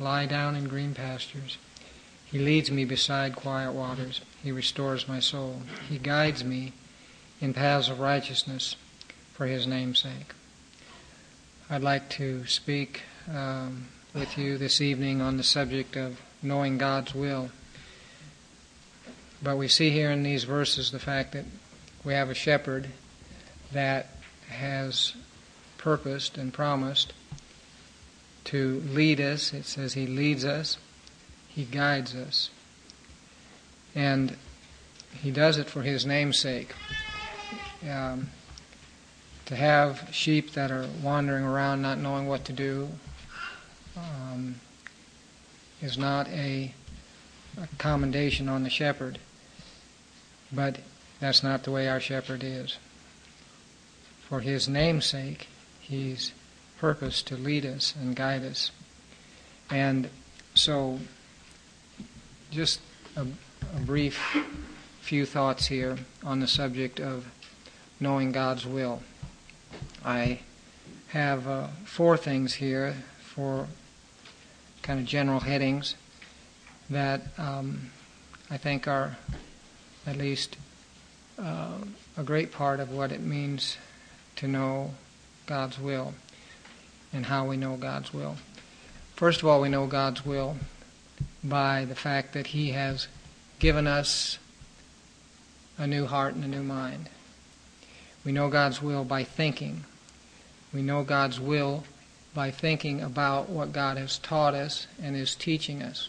lie down in green pastures. He leads me beside quiet waters. He restores my soul. He guides me in paths of righteousness for his name's sake. I'd like to speak um, with you this evening on the subject of knowing God's will. But we see here in these verses the fact that we have a shepherd that has purposed and promised to lead us. It says he leads us, he guides us. And he does it for his name's sake. Um, to have sheep that are wandering around not knowing what to do um, is not a, a commendation on the shepherd, but that's not the way our shepherd is. For his name's sake, he's purposed to lead us and guide us. And so, just a, a brief few thoughts here on the subject of knowing God's will. I have uh, four things here for kind of general headings that um, I think are at least uh, a great part of what it means to know God's will and how we know God's will. First of all, we know God's will by the fact that He has given us a new heart and a new mind. We know God's will by thinking. We know God's will by thinking about what God has taught us and is teaching us.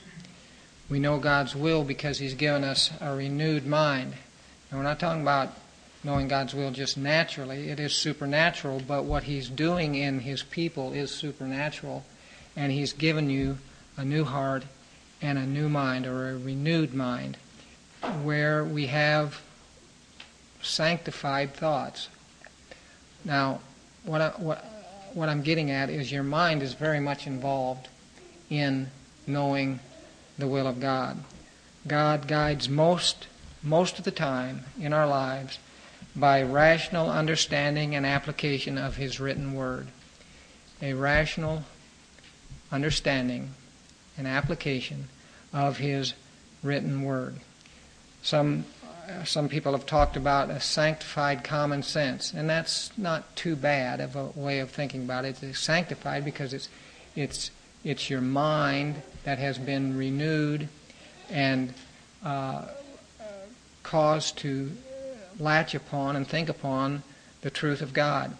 We know God's will because He's given us a renewed mind. And we're not talking about knowing God's will just naturally, it is supernatural, but what He's doing in His people is supernatural. And He's given you a new heart and a new mind, or a renewed mind, where we have sanctified thoughts. Now, what, I, what, what I'm getting at is your mind is very much involved in knowing the will of God. God guides most, most of the time in our lives by rational understanding and application of His written Word. A rational understanding and application of His written Word. Some some people have talked about a sanctified common sense, and that's not too bad of a way of thinking about it. It's sanctified because it's it's it's your mind that has been renewed and uh, caused to latch upon and think upon the truth of God.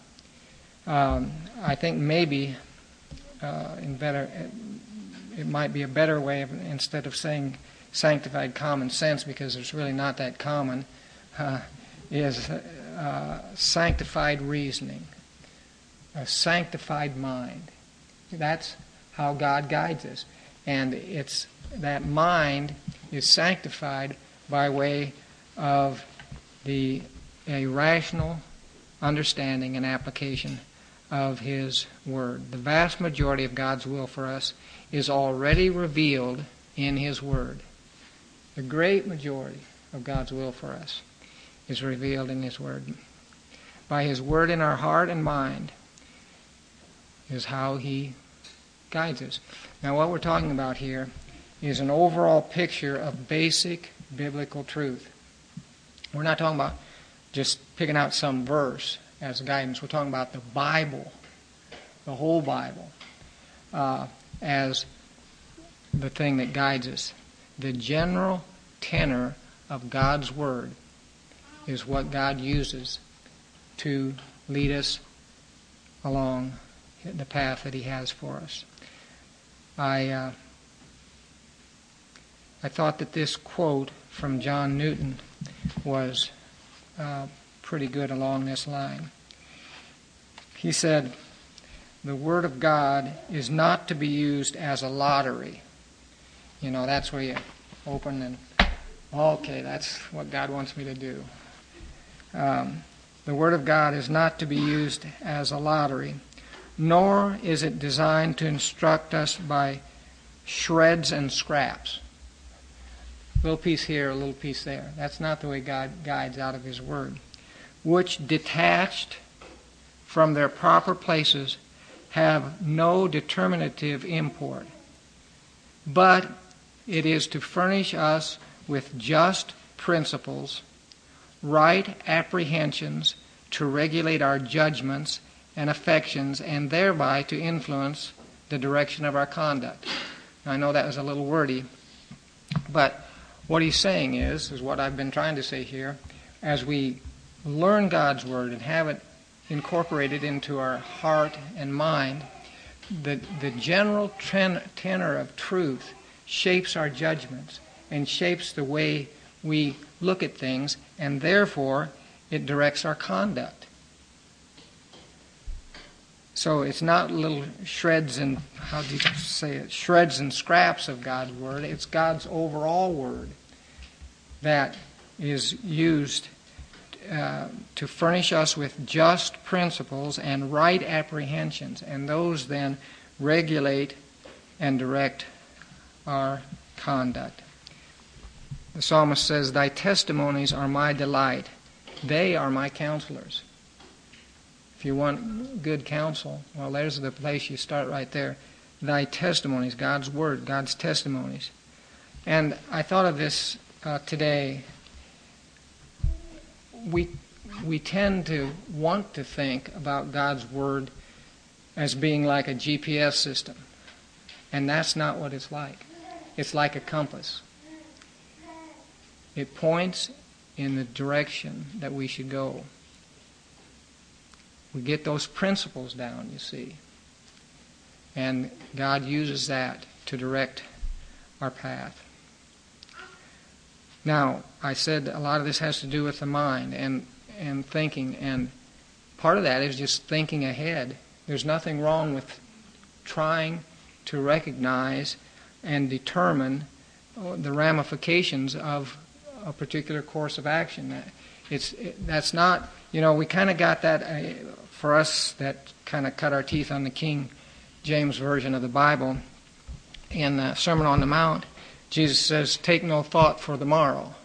Um, I think maybe uh, in better it might be a better way of instead of saying sanctified common sense because it's really not that common, uh, is uh, sanctified reasoning, a sanctified mind. That's how God guides us. And it's that mind is sanctified by way of the a rational understanding and application of His Word. The vast majority of God's will for us is already revealed in His Word. The great majority of God's will for us is revealed in His Word. By His Word in our heart and mind is how He guides us. Now, what we're talking about here is an overall picture of basic biblical truth. We're not talking about just picking out some verse as guidance. We're talking about the Bible, the whole Bible, uh, as the thing that guides us the general tenor of God's Word is what God uses to lead us along the path that He has for us. I, uh, I thought that this quote from John Newton was uh, pretty good along this line. He said, The Word of God is not to be used as a lottery you know, that's where you open and, okay, that's what God wants me to do. Um, the Word of God is not to be used as a lottery, nor is it designed to instruct us by shreds and scraps. A little piece here, a little piece there. That's not the way God guides out of His Word. Which, detached from their proper places, have no determinative import but it is to furnish us with just principles, right apprehensions to regulate our judgments and affections, and thereby to influence the direction of our conduct. Now, I know that was a little wordy, but what he's saying is, is what I've been trying to say here, as we learn God's Word and have it incorporated into our heart and mind, the, the general ten, tenor of truth shapes our judgments and shapes the way we look at things, and therefore it directs our conduct. So it's not little shreds and how do you say it? Shreds and scraps of God's word. It's God's overall word that is used uh, to furnish us with just principles and right apprehensions, and those then regulate and direct our conduct. The psalmist says, Thy testimonies are my delight, they are my counselors. If you want good counsel, well, there's the place you start right there. Thy testimonies, God's Word, God's testimonies. And I thought of this uh, today. We, we tend to want to think about God's Word as being like a GPS system. And that's not what it's like. It's like a compass. It points in the direction that we should go. We get those principles down, you see. And God uses that to direct our path. Now, I said a lot of this has to do with the mind and, and thinking, and part of that is just thinking ahead. There's nothing wrong with trying to recognize and determine the ramifications of a particular course of action. It's, it, that's not, you know, we kind of got that uh, for us that kind of cut our teeth on the King James Version of the Bible. In the Sermon on the Mount, Jesus says, Take no thought for the morrow.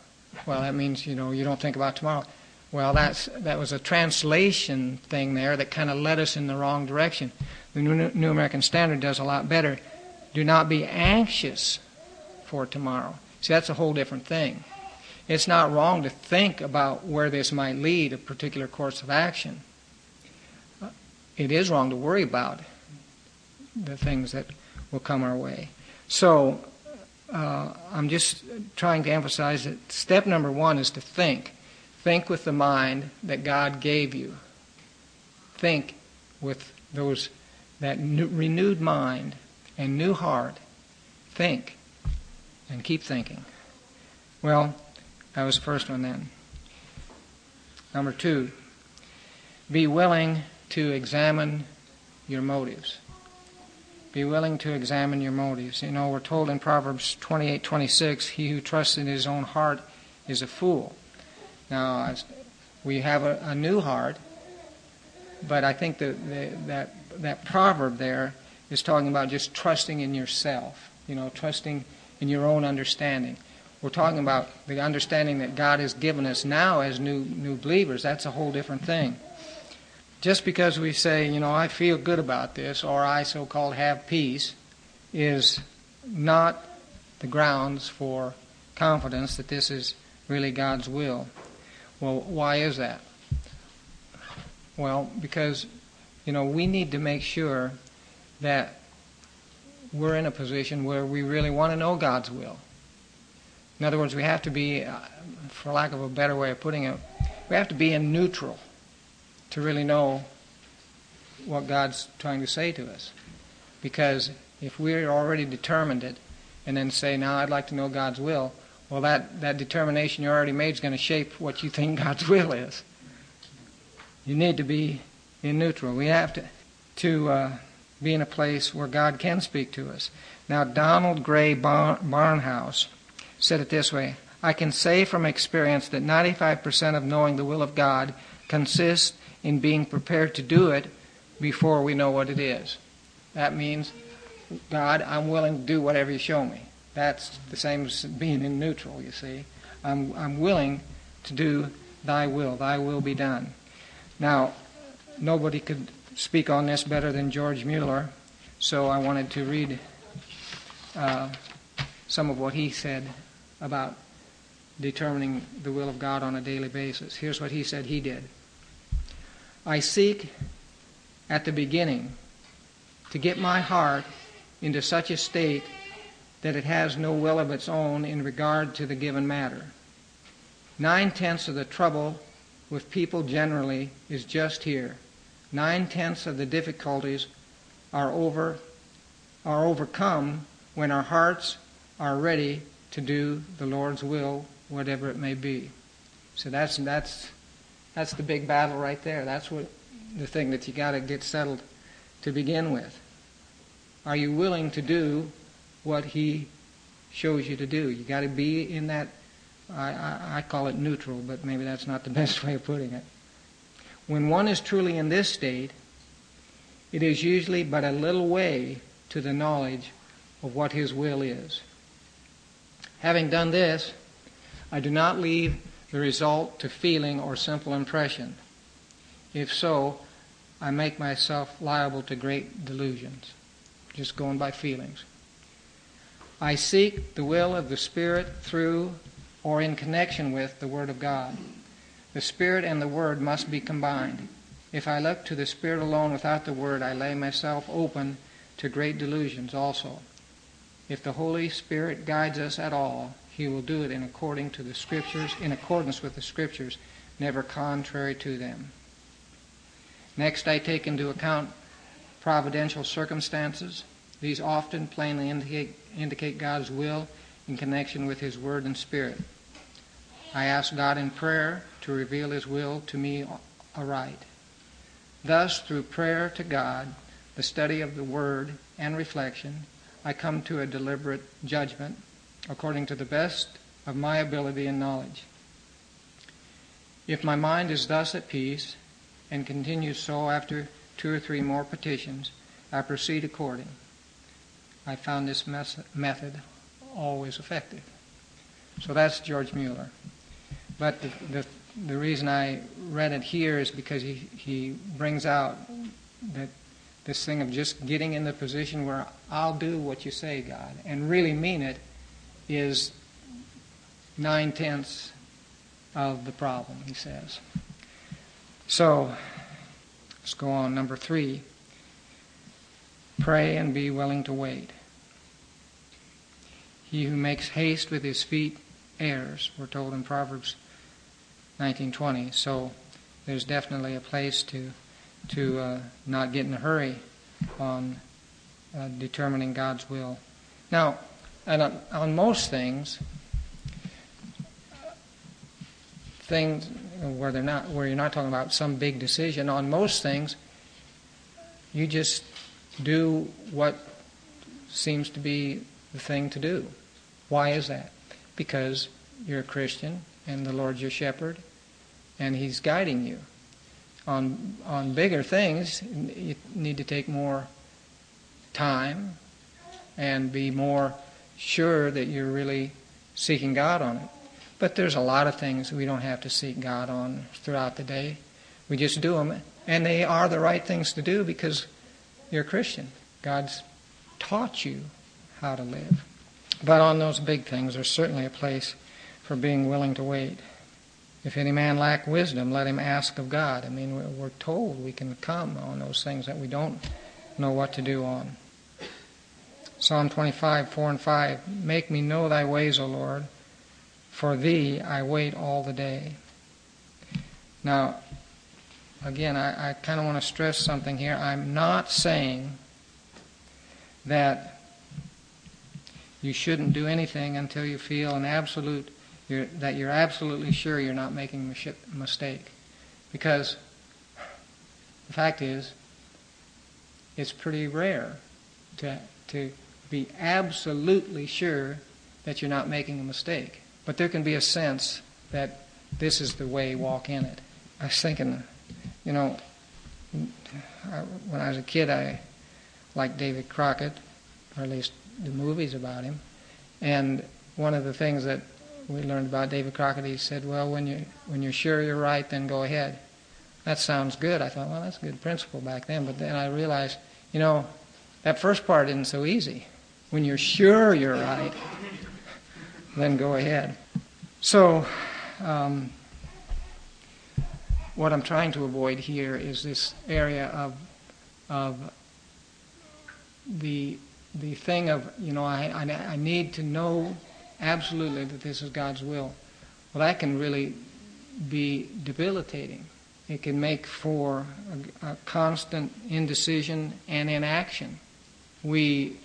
Well, that means, you know, you don't think about tomorrow. Well, that's, that was a translation thing there that kind of led us in the wrong direction. The New, American Standard does a lot better. Do not be anxious for tomorrow. See, that's a whole different thing. It's not wrong to think about where this might lead, a particular course of action it is wrong to worry about the things that will come our way. So uh, Uh, I'm just trying to emphasize that step number one is to think. Think with the mind that God gave you. Think with those that new, renewed mind and new heart. Think and keep thinking. Well, that was the first one then. Number two, be willing to examine your motives. Be willing to examine your motives. You know, we're told in Proverbs 28:26, "He who trusts in his own heart is a fool." Now, we have a, a new heart, but I think that that that proverb there is talking about just trusting in yourself. You know, trusting in your own understanding. We're talking about the understanding that God has given us now as new new believers. That's a whole different thing just because we say, you know, I feel good about this or I so called have peace is not the grounds for confidence that this is really God's will. Well, why is that? Well, because, you know, we need to make sure that we're in a position where we really want to know God's will. In other words, we have to be, uh, for lack of a better way of putting it, we have to be in neutral to really know what God's trying to say to us. Because if we're already determined it and then say, now I'd like to know God's will, well, that, that determination you already made is going to shape what you think God's will is. You need to be in neutral. We have to, to uh, be in a place where God can speak to us. Now, Donald Grey Barnhouse said it this way I can say from experience that 95% of knowing the will of God consists in being prepared to do it before we know what it is. That means, God, I'm willing to do whatever you show me. That's the same as being in neutral, you see. I'm, I'm willing to do thy will. Thy will be done. Now, nobody could speak on this better than George Mueller, so I wanted to read uh, some of what he said about determining the will of God on a daily basis. Here's what he said he did I seek at the beginning to get my heart into such a state that it has no will of its own in regard to the given matter. Nine tenths of the trouble with people generally is just here. Nine tenths of the difficulties are over are overcome when our hearts are ready to do the Lord's will, whatever it may be. So that's that's that's the big battle right there. That's what the thing that you got to get settled to begin with. Are you willing to do what He shows you to do? You got to be in that. I, I, I call it neutral, but maybe that's not the best way of putting it. When one is truly in this state, it is usually but a little way to the knowledge of what His will is. Having done this, I do not leave the result to feeling or simple impression. If so, I make myself liable to great delusions, just going by feelings. I seek the will of the Spirit through or in connection with the Word of God. The Spirit and the Word must be combined. If I look to the Spirit alone without the Word, I lay myself open to great delusions also. If the Holy Spirit guides us at all, he will do it in according to the scriptures, in accordance with the scriptures, never contrary to them. Next, I take into account providential circumstances. These often plainly indicate, indicate God's will in connection with His Word and Spirit. I ask God in prayer to reveal His will to me aright. Thus, through prayer to God, the study of the Word, and reflection, I come to a deliberate judgment according to the best of my ability and knowledge. If my mind is thus at peace and continues so after two or three more petitions, I proceed according. I found this method always effective. So that's George Mueller. But the, the, the reason I read it here is because he, he brings out that this thing of just getting in the position where I'll do what you say, God, and really mean it is nine tenths of the problem, he says. So, let's go on. Number three pray and be willing to wait. He who makes haste with his feet errs, we're told in Proverbs 19:20. So there's definitely a place to to uh, not get in a hurry on uh, determining God's will. Now, and on, on most things, things where they're not where you're not talking about some big decision on most things you just do what seems to be the thing to do. Why is that? Because you're a christian and the lord's your shepherd and he's guiding you. On on bigger things, you need to take more time and be more sure that you're really seeking God on it. But there's a lot of things we don't have to seek God on throughout the day. We just do them, and they are the right things to do because you're a Christian. God's taught you how to live. But on those big things, there's certainly a place for being willing to wait. If any man lack wisdom, let him ask of God. I mean, we're told we can come on those things that we don't know what to do on. Psalm 25, 4 and 5. Make me know thy ways, O Lord. For thee I wait all the day. Now, again, I, I kind of want to stress something here. I'm not saying that you shouldn't do anything until you feel an absolute you're, that you're absolutely sure you're not making a mistake. Because the fact is, it's pretty rare to, to be absolutely sure that you're not making a mistake. But there can be a sense that this is the way, walk in it. I was thinking, you know, when I was a kid, I liked David Crockett, or at least the movies about him. And one of the things that we learned about David Crockett. He said, "Well, when you when you're sure you're right, then go ahead." That sounds good. I thought, well, that's a good principle back then. But then I realized, you know, that first part isn't so easy. When you're sure you're right, then go ahead. So, um, what I'm trying to avoid here is this area of of the the thing of you know I, I, I need to know absolutely that this is God's will. Well, that can really be debilitating. It can make for a, a constant indecision and inaction. We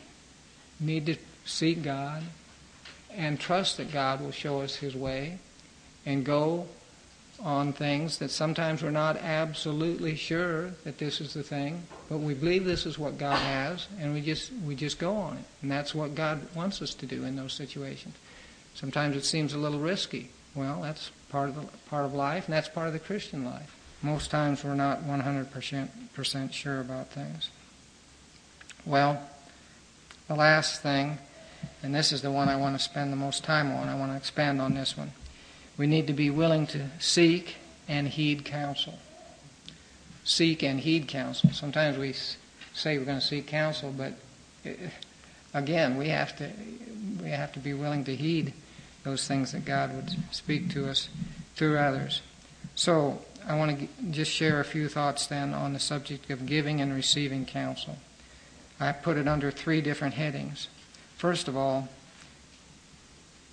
need to seek God and trust that God will show us His way and go on things that sometimes we're not absolutely sure that this is the thing, but we believe this is what God has, and we just we just go on it, and that's what God wants us to do in those situations. Sometimes it seems a little risky. Well, that's part of the, part of life, and that's part of the Christian life. Most times we're not 100% sure about things. Well, the last thing, and this is the one I want to spend the most time on. I want to expand on this one we need to be willing to seek and heed counsel. Seek and heed counsel. Sometimes we say we're going to seek counsel, but eh, again, we have to we have to be willing to heed those things that God would speak to us through others. So, I want to just share a few thoughts then on the subject of giving and receiving counsel. I put it under three different headings. First of all,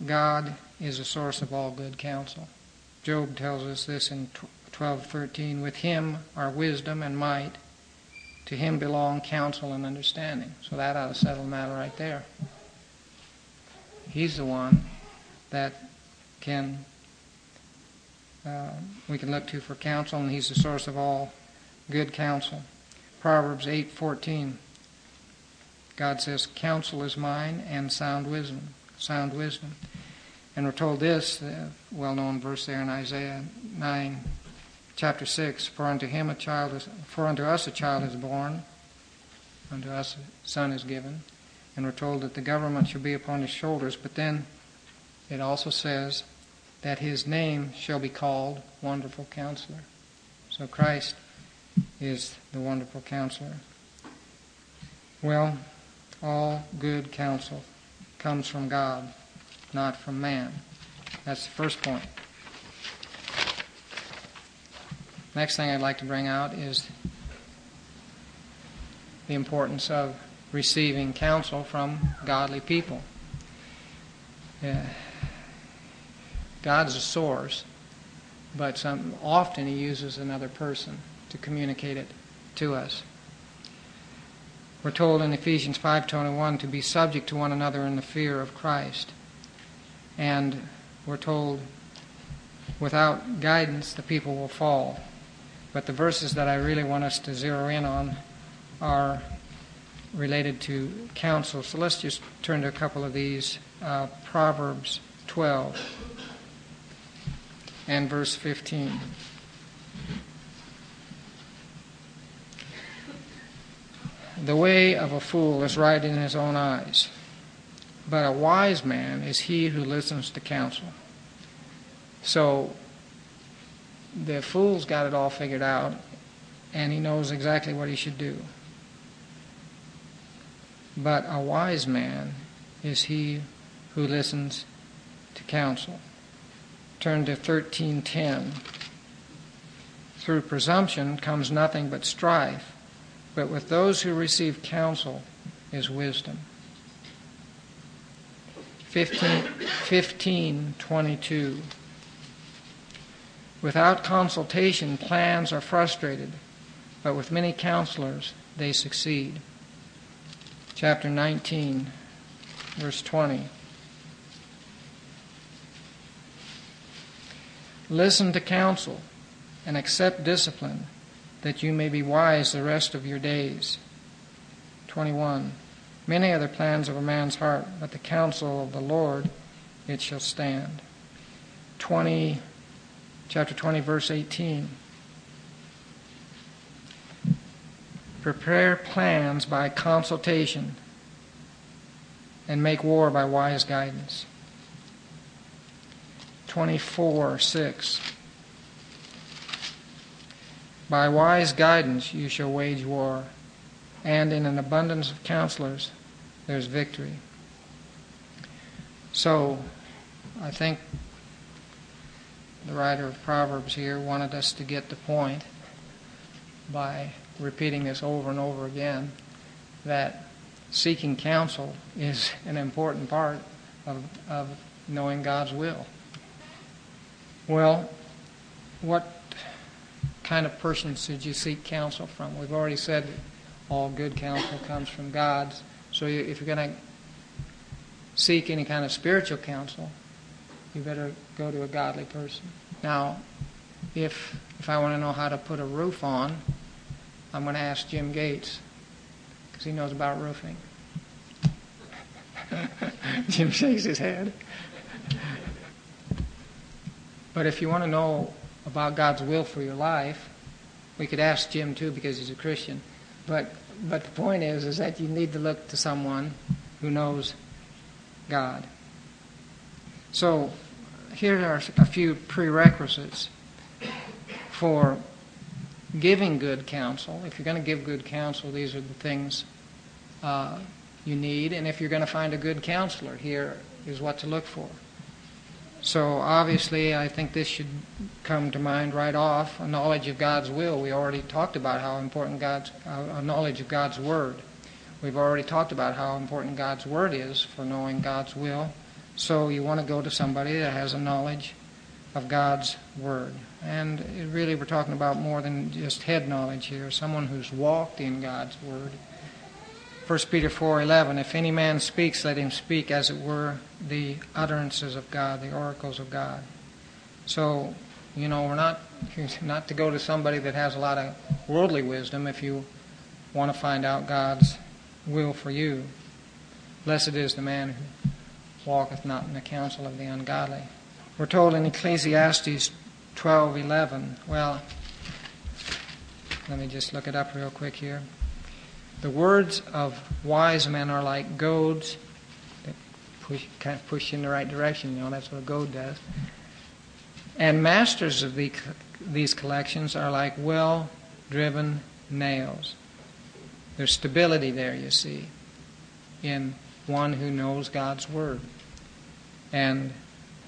God is a source of all good counsel. Job tells us this in 12:13, with him are wisdom and might, to him belong counsel and understanding. So that ought to settle the matter right there. He's the one that can uh, we can look to for counsel, and he's the source of all good counsel. Proverbs 8:14. God says, "Counsel is mine, and sound wisdom, sound wisdom." And we're told this, uh, the well known verse there in Isaiah 9, chapter 6 For unto him a child is, for unto us a child is born, unto us a son is given. And we're told that the government shall be upon his shoulders, but then it also says that his name shall be called Wonderful Counselor. So Christ is the Wonderful Counselor. Well, all good counsel comes from God not from man. That's the first point. Next thing I'd like to bring out is the importance of receiving counsel from godly people. Yeah. God is a source, but some, often He uses another person to communicate it to us. We're told in Ephesians 5:21 to be subject to one another in the fear of Christ. And we're told, without guidance, the people will fall. But the verses that I really want us to zero in on are related to counsel. So let's just turn to a couple of these. Uh, Proverbs 12 and verse 15. The way of a fool is right in his own eyes but a wise man is he who listens to counsel. So the fool's got it all figured out, and he knows exactly what he should do. But a wise man is he who listens to counsel. Turn to 1310. Through presumption comes nothing but strife, but with those who receive counsel is wisdom. 15, 22. Without consultation, plans are frustrated, but with many counselors, they succeed. Chapter 19, verse 20. Listen to counsel and accept discipline, that you may be wise the rest of your days. 21. Many are the plans of a man's heart, but the counsel of the Lord it shall stand. 20, chapter 20, verse 18. Prepare plans by consultation and make war by wise guidance. 24, 6. By wise guidance you shall wage war, and in an abundance of counselors there's victory. So, I think the writer of Proverbs here wanted us to get the point by repeating this over and over again that seeking counsel is an important part of, of knowing God's will. Well, what kind of person should you seek counsel from? We've already said that all good counsel comes from God. So if you're going to seek any kind of spiritual counsel, you better go to a godly person. Now, if if I want to know how to put a roof on, I'm going to ask Jim Gates because he knows about roofing. Jim shakes his head. But if you want to know about God's will for your life, we could ask Jim too because he's a Christian. But but the point is is that you need to look to someone who knows God. So here are a few prerequisites for giving good counsel. If you're going to give good counsel, these are the things uh, you need. And if you're going to find a good counselor, here is what to look for. So obviously, I think this should come to mind right off. A knowledge of God's will. We already talked about how important God's uh, a knowledge of God's word. We've already talked about how important God's word is for knowing God's will. So you want to go to somebody that has a knowledge of God's word. And really, we're talking about more than just head knowledge here. Someone who's walked in God's word 1 Peter 4:11 If any man speaks let him speak as it were the utterances of God the oracles of God. So, you know, we're not not to go to somebody that has a lot of worldly wisdom if you want to find out God's will for you. Blessed is the man who walketh not in the counsel of the ungodly. We're told in Ecclesiastes 12:11. Well, let me just look it up real quick here. The words of wise men are like goads that push, kind of push in the right direction. You know, that's what a goad does. And masters of the, these collections are like well driven nails. There's stability there, you see, in one who knows God's Word. And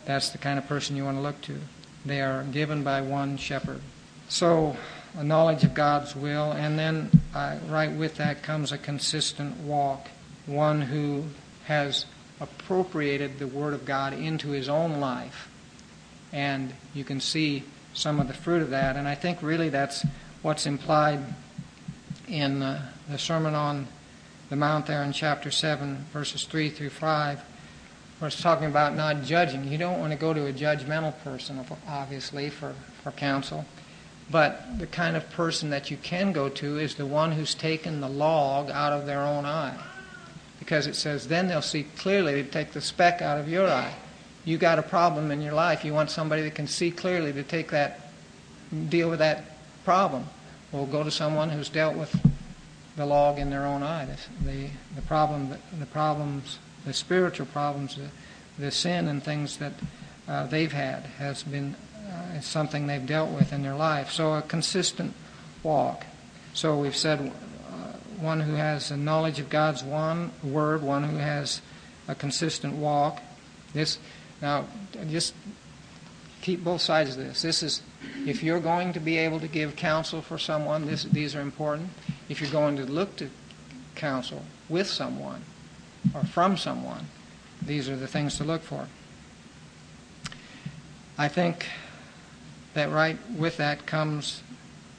that's the kind of person you want to look to. They are given by one shepherd. So, a knowledge of God's will, and then uh, right with that comes a consistent walk. One who has appropriated the Word of God into his own life. And you can see some of the fruit of that. And I think really that's what's implied in uh, the Sermon on the Mount there in chapter 7, verses 3 through 5, where it's talking about not judging. You don't want to go to a judgmental person, obviously, for, for counsel. But the kind of person that you can go to is the one who's taken the log out of their own eye. Because it says, then they'll see clearly to take the speck out of your eye. You got a problem in your life. You want somebody that can see clearly to take that, deal with that problem. Well, go to someone who's dealt with the log in their own eye. The, the, the problem, the problems, the spiritual problems, the, the sin and things that uh, they've had has been it's something they've dealt with in their life. So a consistent walk. So we've said uh, one who has a knowledge of God's one word, one who has a consistent walk. This now just keep both sides of this. This is if you're going to be able to give counsel for someone, this, these are important. If you're going to look to counsel with someone or from someone, these are the things to look for. I think that right with that comes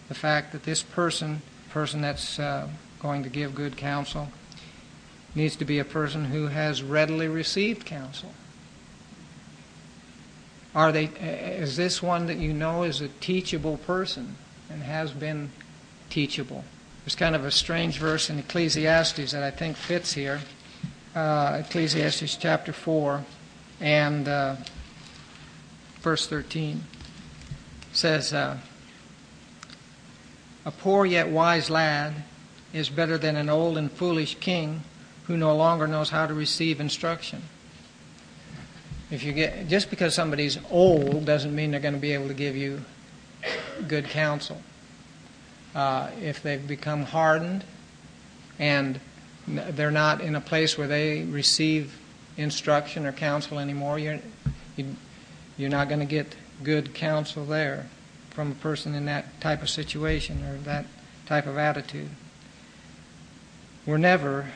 the fact that this person, person that's uh, going to give good counsel, needs to be a person who has readily received counsel. Are they? Is this one that you know is a teachable person and has been teachable? There's kind of a strange verse in Ecclesiastes that I think fits here. Uh, Ecclesiastes chapter 4 and uh, verse 13 says, uh, A poor yet wise lad is better than an old and foolish king who no longer knows how to receive instruction. If you get just because somebody's old doesn't mean they're going to be able to give you good counsel. Uh, if they've become hardened and they're not in a place where they receive instruction or counsel anymore. You're, you, you're not going to get good counsel there from a person in that type of situation or that type of attitude. We're never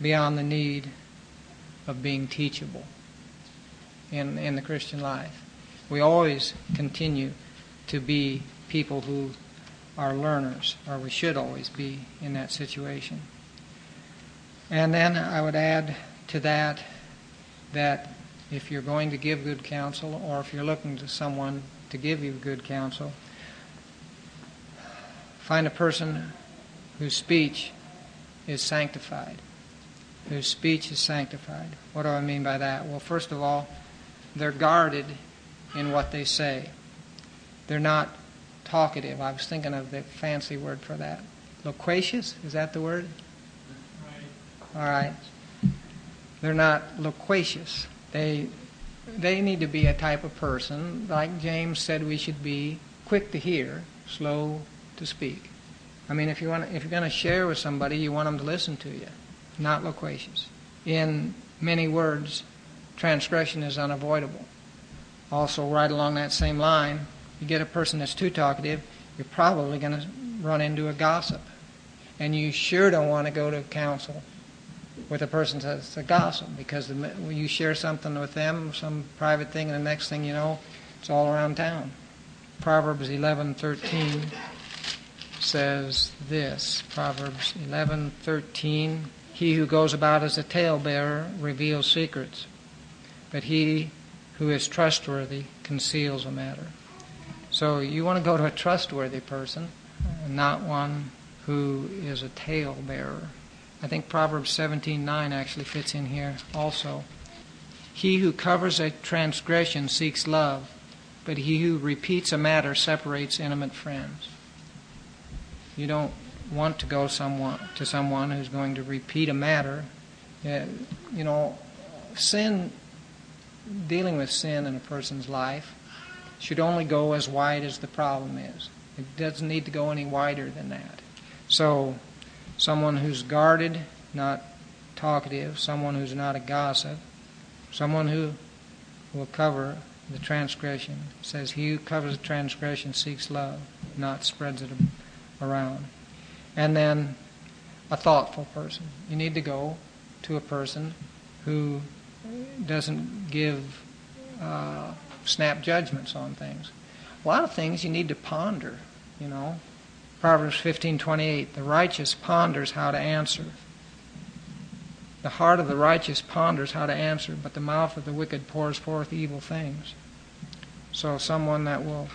beyond the need of being teachable in, in the Christian life. We always continue to be people who are learners, or we should always be in that situation. And then I would add to that that if you're going to give good counsel, or if you're looking to someone to give you good counsel, find a person whose speech is sanctified. Whose speech is sanctified. What do I mean by that? Well, first of all, they're guarded in what they say. They're not talkative. I was thinking of the fancy word for that. Loquacious? Is that the word? Right. All right. They're not loquacious. They they need to be a type of person, like James said we should be, quick to hear, slow to speak. I mean, if you want, if you're going to share with somebody, you want them to listen to you, not loquacious. In many words, transgression is unavoidable. Also, right along that same line, you get a person that's too talkative, you're probably going to run into a gossip. And you sure don't want to go to counsel with a person that's a gossip because the, when you share something with them, some private thing, and the next thing you know, it's all around town. Proverbs 11:13 says this. Proverbs 11:13, "He who goes about as a talebearer reveals secrets, but he who is trustworthy conceals a matter." So you want to go to a trustworthy person, not one who is a talebearer. I think Proverbs 17:9 actually fits in here also. He who covers a transgression seeks love, but he who repeats a matter separates intimate friends. You don't want to go someone to someone who's going to repeat a matter. You know, sin, dealing with sin in a person's life, should only go as wide as the problem is. It doesn't need to go any wider than that. So someone who's guarded, not talkative, someone who's not a gossip, someone who will cover the transgression. It says, He who covers the transgression seeks love, not spreads it around. And then a thoughtful person. You need to go to a person who doesn't give uh, snap judgments on things. A lot of things you need to ponder, you know. Proverbs 15:28, the righteous ponders how to answer. The heart of the righteous ponders how to answer, but the mouth of the wicked pours forth evil things. So someone that will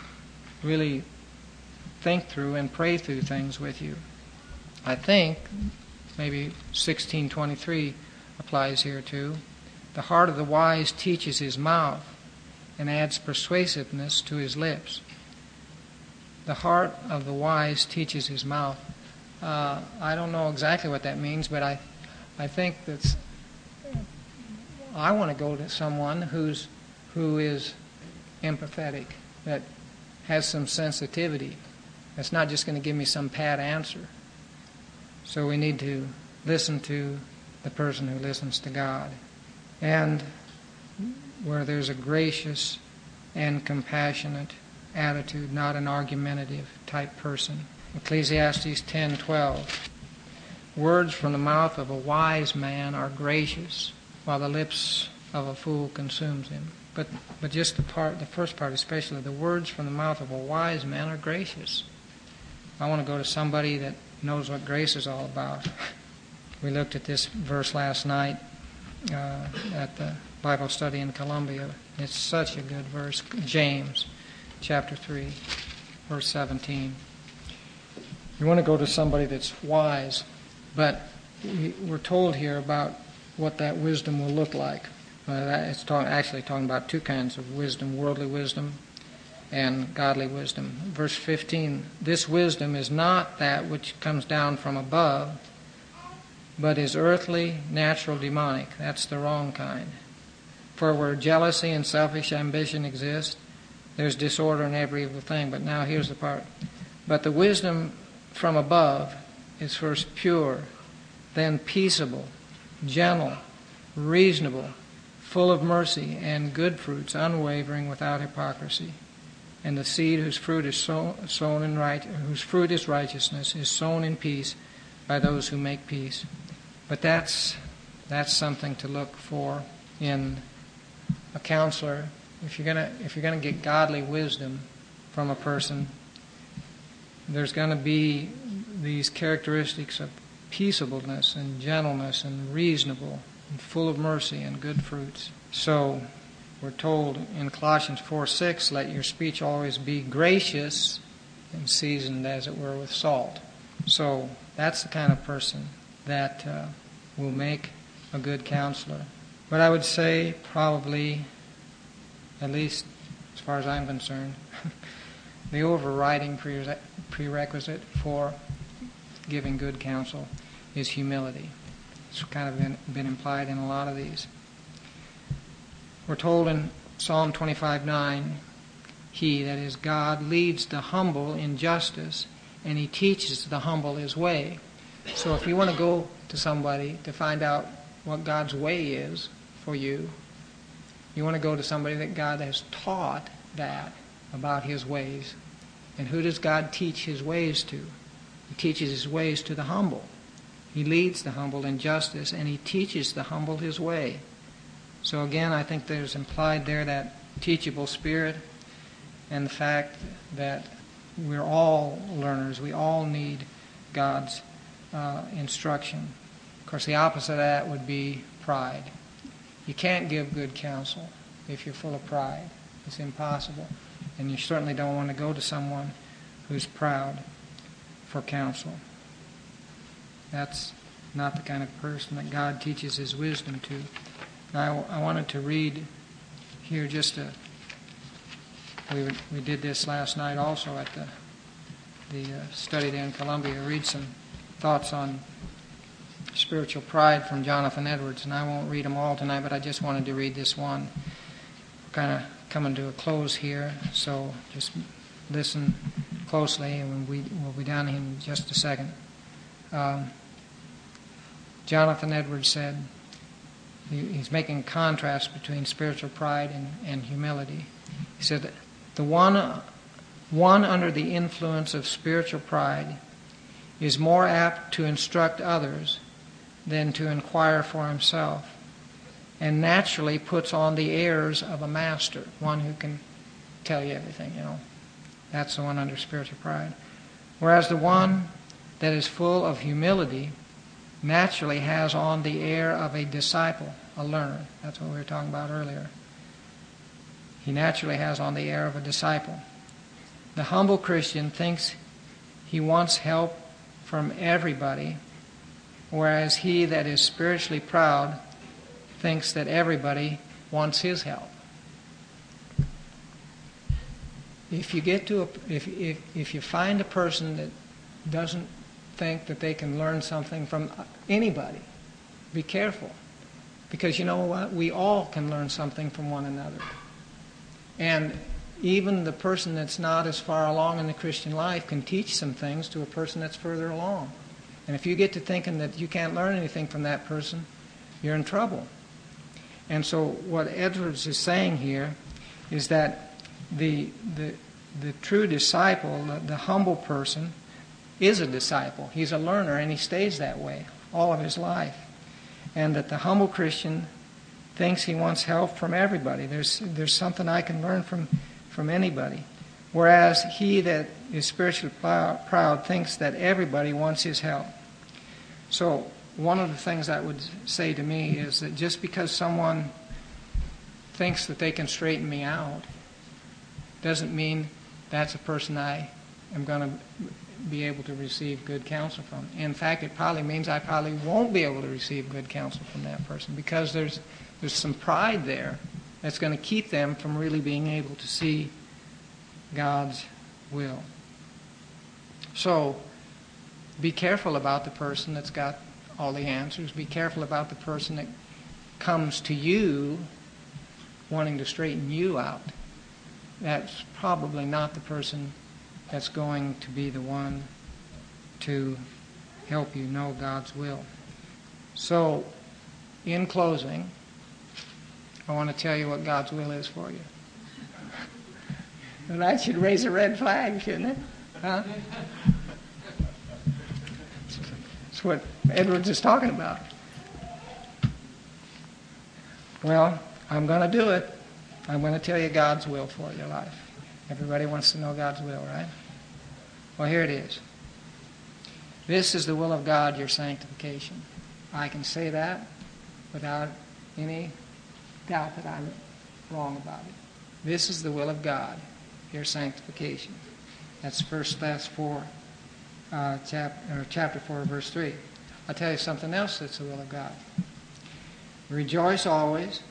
really think through and pray through things with you. I think maybe 1623 applies here too. The heart of the wise teaches his mouth and adds persuasiveness to his lips. The heart of the wise teaches his mouth. Uh, I don't know exactly what that means, but I, I think that I want to go to someone who's who is empathetic, that has some sensitivity. That's not just going to give me some pat answer. So we need to listen to the person who listens to God. And where there's a gracious and compassionate attitude, not an argumentative type person. Ecclesiastes 10:12 Words from the mouth of a wise man are gracious, while the lips of a fool consumes him. But but just the part the first part especially, the words from the mouth of a wise man are gracious. I want to go to somebody that knows what grace is all about. We looked at this verse last night uh, at the Bible study in Columbia. It's such a good verse. James chapter 3, verse 17. You want to go to somebody that's wise, but we're told here about what that wisdom will look like. Uh, it's talk, actually talking about two kinds of wisdom worldly wisdom and godly wisdom. Verse 15 This wisdom is not that which comes down from above, but is earthly, natural, demonic. That's the wrong kind. For where jealousy and selfish ambition exist, there's disorder in every evil thing. But now here's the part. But the wisdom from above is first pure, then peaceable, gentle, reasonable, full of mercy and good fruits, unwavering, without hypocrisy. And the seed whose fruit is sown in right, whose fruit is righteousness, is sown in peace by those who make peace. But that's that's something to look for in a counselor. If you're gonna if you're gonna get godly wisdom from a person, there's to be these characteristics of peaceableness and gentleness and reasonable and full of mercy and good fruits. So we're told in Colossians 4 6, let your speech always be gracious and seasoned, as it were, with salt. So that's the kind of person that uh, will make a good counselor. But I would say probably, at least as far as I'm concerned, the overriding prerequisite for giving good counsel is humility. It's kind of been, been implied in a lot of these. We're told in Psalm 25 9, He, that is God, leads the humble in justice, and He teaches the humble His way. So if you want to go to somebody to find out what God's way is for you, you want to go to somebody that God has taught that about His ways. And who does God teach his ways to? He teaches his ways to the humble. He leads the humble in justice, and he teaches the humble his way. So again, I think there's implied there that teachable spirit and the fact that we're all learners. We all need God's uh, instruction. Of course, the opposite of that would be pride. You can't give good counsel if you're full of pride. It's impossible. And you certainly don't want to go to someone who's proud for counsel. That's not the kind of person that God teaches his wisdom to. Now, I wanted to read here just a. We, we did this last night also at the, the uh, study there in Columbia. Read some thoughts on spiritual pride from Jonathan Edwards, and I won't read them all tonight, but I just wanted to read this one. Kind of coming to a close here, so just listen closely, and we, we'll be down in just a second. Um, Jonathan Edwards said, he's making a contrast between spiritual pride and, and humility. He said, the one, one under the influence of spiritual pride is more apt to instruct others than to inquire for himself and naturally puts on the airs of a master, one who can tell you everything, you know. That's the one under spiritual pride. Whereas the one that is full of humility naturally has on the air of a disciple, a learner. That's what we were talking about earlier. He naturally has on the air of a disciple. The humble Christian thinks he wants help from everybody, whereas he that is spiritually proud thinks that everybody wants his help. If you get to a, if, if, if you find a person that doesn't think that they can learn something from anybody, be careful. Because you know what? We all can learn something from one another. And even the person that's not as far along in the Christian life can teach some things to a person that's further along. And if you get to thinking that you can't learn anything from that person, you're in trouble. And so, what Edwards is saying here is that the, the, the true disciple, the, the humble person, is a disciple. He's a learner, and he stays that way all of his life. And that the humble Christian thinks he wants help from everybody. There's, there's something I can learn from, from anybody. Whereas he that is spiritually proud thinks that everybody wants his help. So, one of the things I would say to me is that just because someone thinks that they can straighten me out doesn't mean that's a person I am going to be able to receive good counsel from. In fact, it probably means I probably won't be able to receive good counsel from that person because there's there's some pride there that's going to keep them from really being able to see God's will. So, be careful about the person that's got all the answers. Be careful about the person that comes to you wanting to straighten you out. That's probably not the person that's going to be the one to help you know God's will. So, in closing, I want to tell you what God's will is for you. And that should raise a red flag, shouldn't it? Huh? That's what Edwards is talking about. Well, I'm going to do it. I'm going to tell you God's will for your life. Everybody wants to know God's will, right? Well, here it is. This is the will of God, your sanctification. I can say that without any doubt that I'm wrong about it. This is the will of God, your sanctification. That's First Thess 4, uh, chap, chapter 4, verse 3. I'll tell you something else that's the will of God. Rejoice always,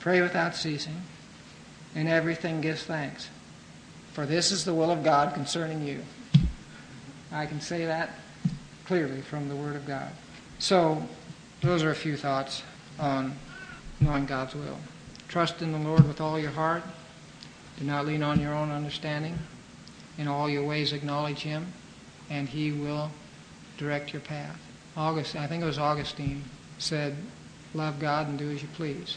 pray without ceasing, in everything give thanks. For this is the will of God concerning you. I can say that clearly from the Word of God. So, those are a few thoughts on knowing God's will. Trust in the Lord with all your heart. Do not lean on your own understanding. In all your ways acknowledge Him, and He will direct your path. August, I think it was Augustine, said, Love God and do as you please.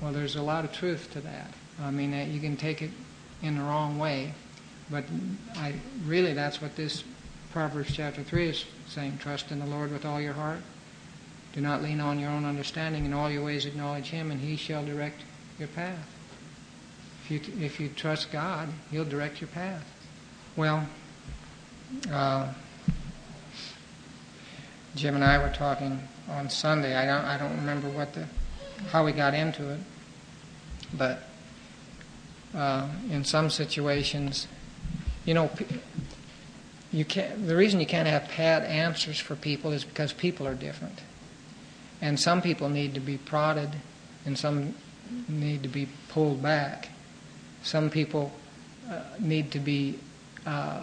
Well, there's a lot of truth to that. I mean, you can take it in the wrong way, but I really that's what this Proverbs chapter 3 is saying. Trust in the Lord with all your heart. Do not lean on your own understanding. In all your ways acknowledge Him, and He shall direct your path. If you, if you trust God, He'll direct your path. Well, uh, Jim and I were talking on Sunday. I don't, I don't remember what the, how we got into it, but uh, in some situations, you know, you can't. The reason you can't have pat answers for people is because people are different, and some people need to be prodded, and some need to be pulled back. Some people uh, need to be uh,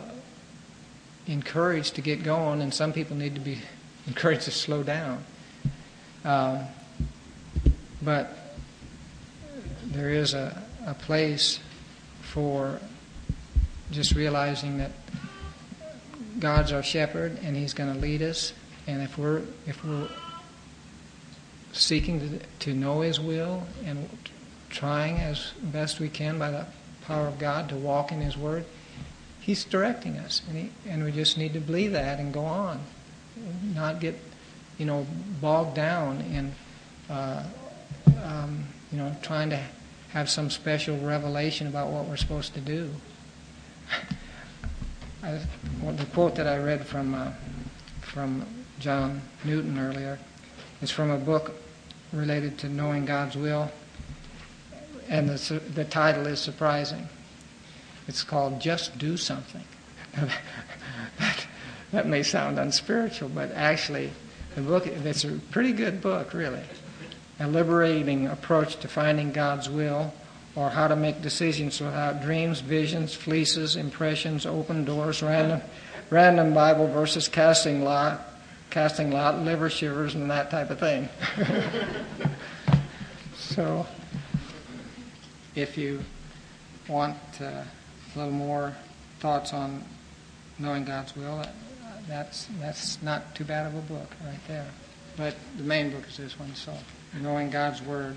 encouraged to get going, and some people need to be encouraged to slow down. Uh, but there is a, a place for just realizing that God's our shepherd and He's going to lead us. And if we're if we're seeking to, to know His will and trying as best we can by the power of God to walk in His Word, He's directing us, and, he, and we just need to believe that and go on, not get you know bogged down in uh, um, you know trying to have some special revelation about what we're supposed to do. I, well, the quote that I read from uh, from John Newton earlier is from a book related to knowing God's will, and the the title is surprising. It's called "Just Do Something." that, that may sound unspiritual, but actually, the book it's a pretty good book, really a liberating approach to finding God's will or how to make decisions without dreams, visions, fleeces, impressions, open doors, random, random Bible verses, casting lot, casting lot, liver shivers, and that type of thing. so, if you want uh, a little more thoughts on knowing God's will, that's that's not too bad of a book right there. But the main book is this one, so knowing God's Word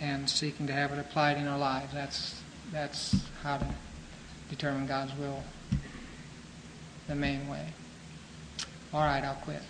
and seeking to have it applied in our lives. That's, that's how to determine God's will the main way. All right, I'll quit.